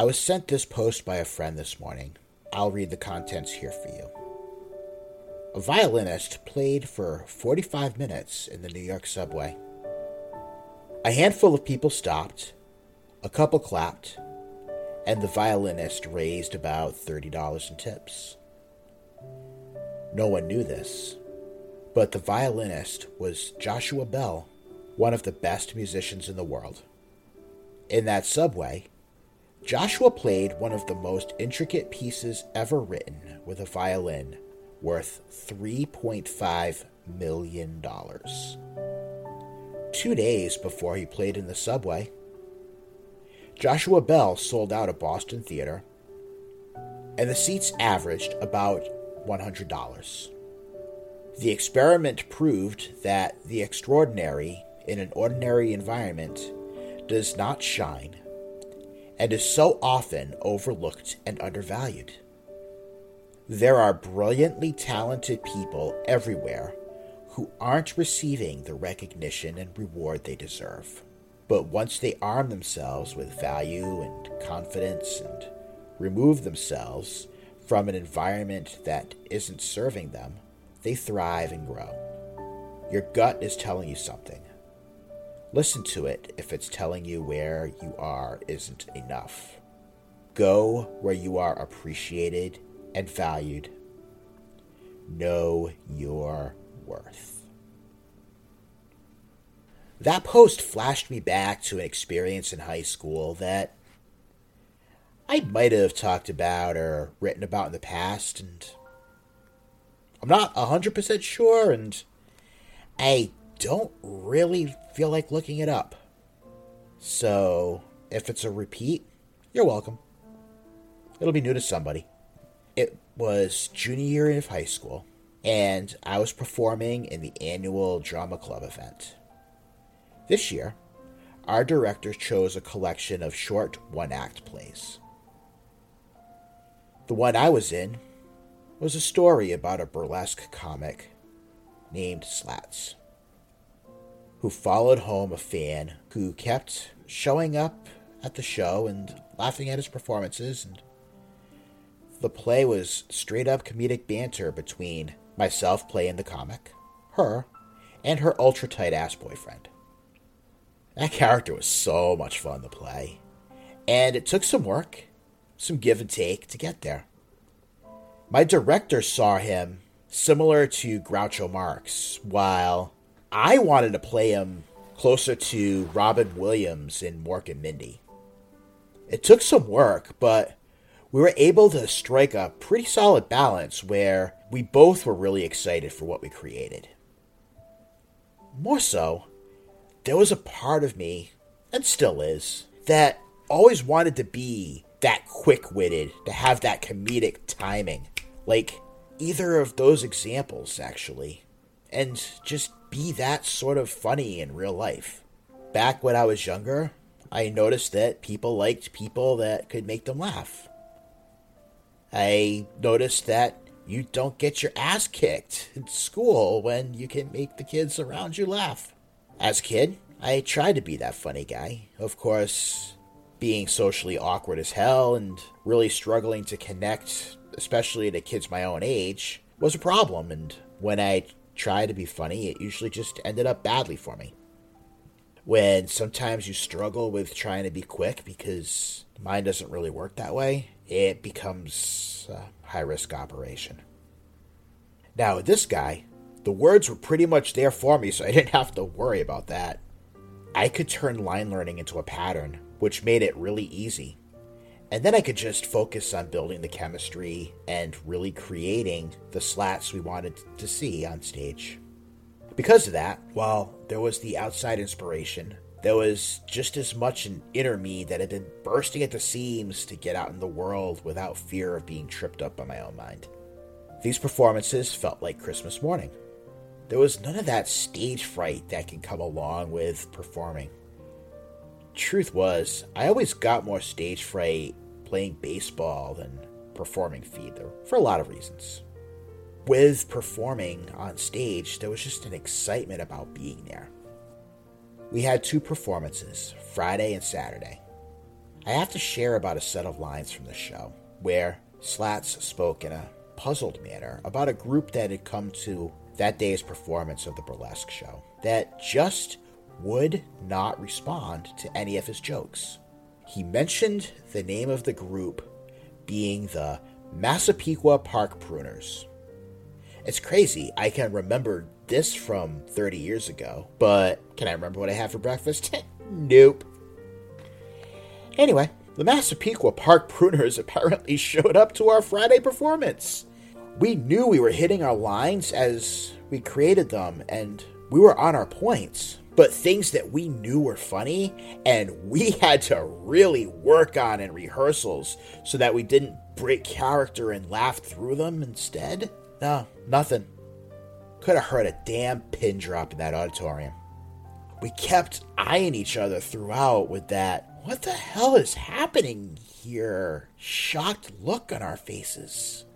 I was sent this post by a friend this morning. I'll read the contents here for you. A violinist played for 45 minutes in the New York subway. A handful of people stopped, a couple clapped, and the violinist raised about $30 in tips. No one knew this, but the violinist was Joshua Bell, one of the best musicians in the world. In that subway, Joshua played one of the most intricate pieces ever written with a violin worth $3.5 million. Two days before he played in the subway, Joshua Bell sold out a Boston theater, and the seats averaged about $100. The experiment proved that the extraordinary in an ordinary environment does not shine and is so often overlooked and undervalued. There are brilliantly talented people everywhere who aren't receiving the recognition and reward they deserve. But once they arm themselves with value and confidence and remove themselves from an environment that isn't serving them, they thrive and grow. Your gut is telling you something. Listen to it if it's telling you where you are isn't enough. Go where you are appreciated and valued. Know your worth. That post flashed me back to an experience in high school that I might have talked about or written about in the past, and I'm not 100% sure, and I don't really feel like looking it up. So, if it's a repeat, you're welcome. It'll be new to somebody. It was junior year of high school, and I was performing in the annual drama club event. This year, our director chose a collection of short one act plays. The one I was in was a story about a burlesque comic named Slats who followed home a fan who kept showing up at the show and laughing at his performances and the play was straight up comedic banter between myself playing the comic, her, and her ultra tight ass boyfriend. That character was so much fun to play, and it took some work, some give and take to get there. My director saw him similar to Groucho Marx, while I wanted to play him closer to Robin Williams in Mork and Mindy. It took some work, but we were able to strike a pretty solid balance where we both were really excited for what we created. More so, there was a part of me, and still is, that always wanted to be that quick witted, to have that comedic timing. Like either of those examples, actually. And just be that sort of funny in real life. Back when I was younger, I noticed that people liked people that could make them laugh. I noticed that you don't get your ass kicked in school when you can make the kids around you laugh. As a kid, I tried to be that funny guy. Of course, being socially awkward as hell and really struggling to connect, especially to kids my own age, was a problem. And when I try to be funny, it usually just ended up badly for me. When sometimes you struggle with trying to be quick because mine doesn't really work that way, it becomes a high risk operation. Now, with this guy, the words were pretty much there for me, so I didn't have to worry about that. I could turn line learning into a pattern, which made it really easy. And then I could just focus on building the chemistry and really creating the slats we wanted to see on stage. Because of that, while there was the outside inspiration, there was just as much an inner me that had been bursting at the seams to get out in the world without fear of being tripped up by my own mind. These performances felt like Christmas morning. There was none of that stage fright that can come along with performing. Truth was, I always got more stage fright playing baseball than performing theater for a lot of reasons. With performing on stage, there was just an excitement about being there. We had two performances, Friday and Saturday. I have to share about a set of lines from the show where Slats spoke in a puzzled manner about a group that had come to that day's performance of the burlesque show that just would not respond to any of his jokes. He mentioned the name of the group being the Massapequa Park Pruners. It's crazy. I can remember this from 30 years ago, but can I remember what I had for breakfast? nope. Anyway, the Massapequa Park Pruners apparently showed up to our Friday performance. We knew we were hitting our lines as we created them, and we were on our points. But things that we knew were funny and we had to really work on in rehearsals so that we didn't break character and laugh through them instead? No, nothing. Could have heard a damn pin drop in that auditorium. We kept eyeing each other throughout with that, what the hell is happening here? Shocked look on our faces.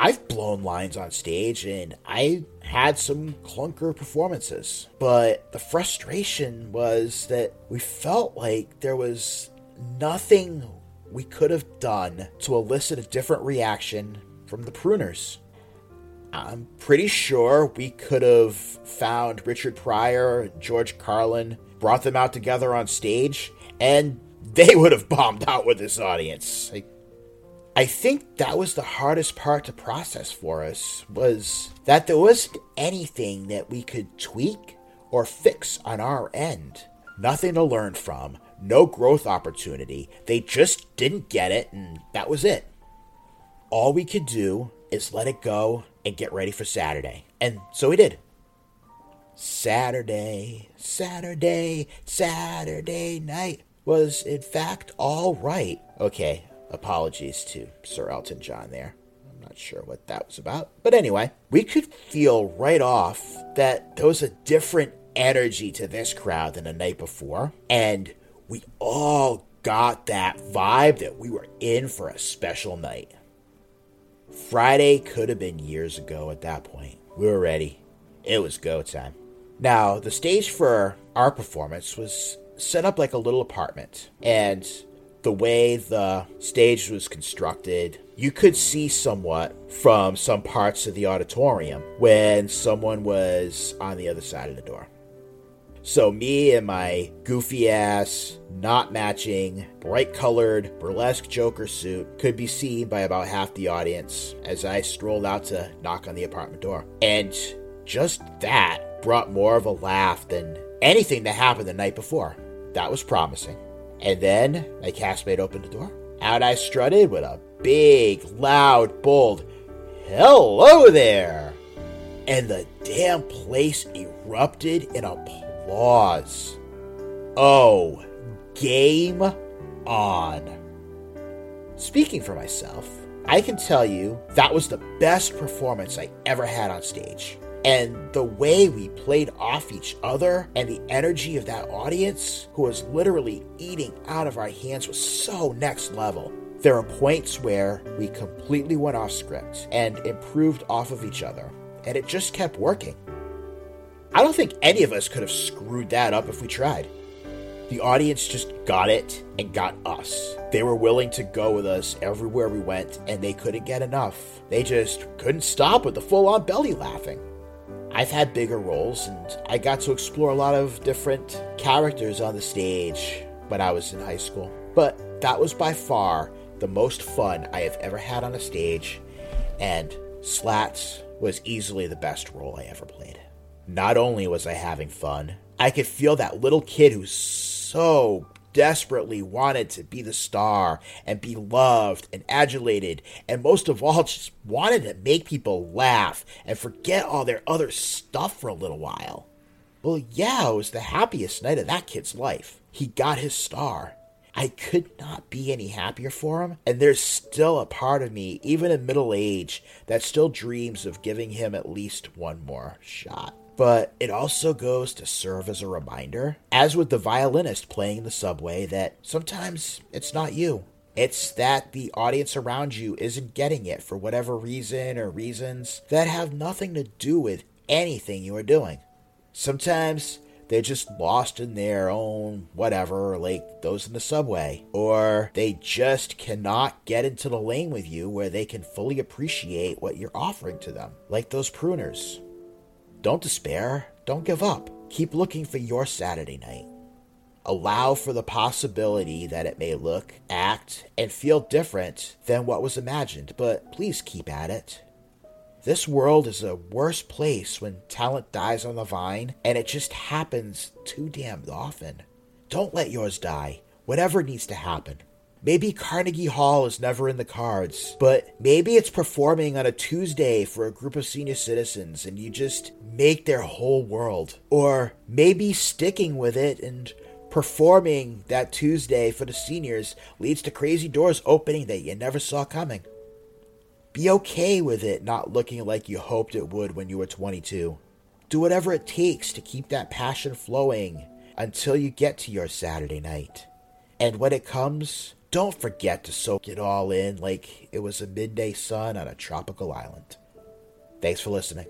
I've blown lines on stage and I had some clunker performances. But the frustration was that we felt like there was nothing we could have done to elicit a different reaction from the pruners. I'm pretty sure we could have found Richard Pryor, George Carlin, brought them out together on stage, and they would have bombed out with this audience. Like, I think that was the hardest part to process for us was that there wasn't anything that we could tweak or fix on our end. Nothing to learn from, no growth opportunity. They just didn't get it and that was it. All we could do is let it go and get ready for Saturday. And so we did. Saturday, Saturday, Saturday night was in fact all right. Okay, Apologies to Sir Elton John there. I'm not sure what that was about. But anyway, we could feel right off that there was a different energy to this crowd than the night before. And we all got that vibe that we were in for a special night. Friday could have been years ago at that point. We were ready. It was go time. Now, the stage for our performance was set up like a little apartment. And the way the stage was constructed, you could see somewhat from some parts of the auditorium when someone was on the other side of the door. So, me and my goofy ass, not matching, bright colored burlesque Joker suit could be seen by about half the audience as I strolled out to knock on the apartment door. And just that brought more of a laugh than anything that happened the night before. That was promising. And then my castmate opened the door. Out I strutted with a big, loud, bold, hello there! And the damn place erupted in applause. Oh, game on. Speaking for myself, I can tell you that was the best performance I ever had on stage. And the way we played off each other and the energy of that audience who was literally eating out of our hands was so next level. There are points where we completely went off script and improved off of each other, and it just kept working. I don't think any of us could have screwed that up if we tried. The audience just got it and got us. They were willing to go with us everywhere we went, and they couldn't get enough. They just couldn't stop with the full on belly laughing. I've had bigger roles and I got to explore a lot of different characters on the stage when I was in high school. But that was by far the most fun I have ever had on a stage, and Slats was easily the best role I ever played. Not only was I having fun, I could feel that little kid who's so desperately wanted to be the star and be loved and adulated, and most of all, just wanted to make people laugh and forget all their other stuff for a little while. Well, yeah, it was the happiest night of that kid's life. He got his star. I could not be any happier for him, and there's still a part of me, even in middle age, that still dreams of giving him at least one more shot but it also goes to serve as a reminder, as with the violinist playing the subway, that sometimes it's not you. It's that the audience around you isn't getting it for whatever reason or reasons that have nothing to do with anything you are doing. Sometimes they're just lost in their own whatever, like those in the subway. Or they just cannot get into the lane with you where they can fully appreciate what you're offering to them, like those pruners. Don't despair, don't give up. Keep looking for your Saturday night. Allow for the possibility that it may look, act, and feel different than what was imagined, but please keep at it. This world is a worse place when talent dies on the vine, and it just happens too damned often. Don't let yours die, whatever needs to happen. Maybe Carnegie Hall is never in the cards, but maybe it's performing on a Tuesday for a group of senior citizens and you just make their whole world. Or maybe sticking with it and performing that Tuesday for the seniors leads to crazy doors opening that you never saw coming. Be okay with it not looking like you hoped it would when you were 22. Do whatever it takes to keep that passion flowing until you get to your Saturday night. And when it comes, don't forget to soak it all in like it was a midday sun on a tropical island. Thanks for listening.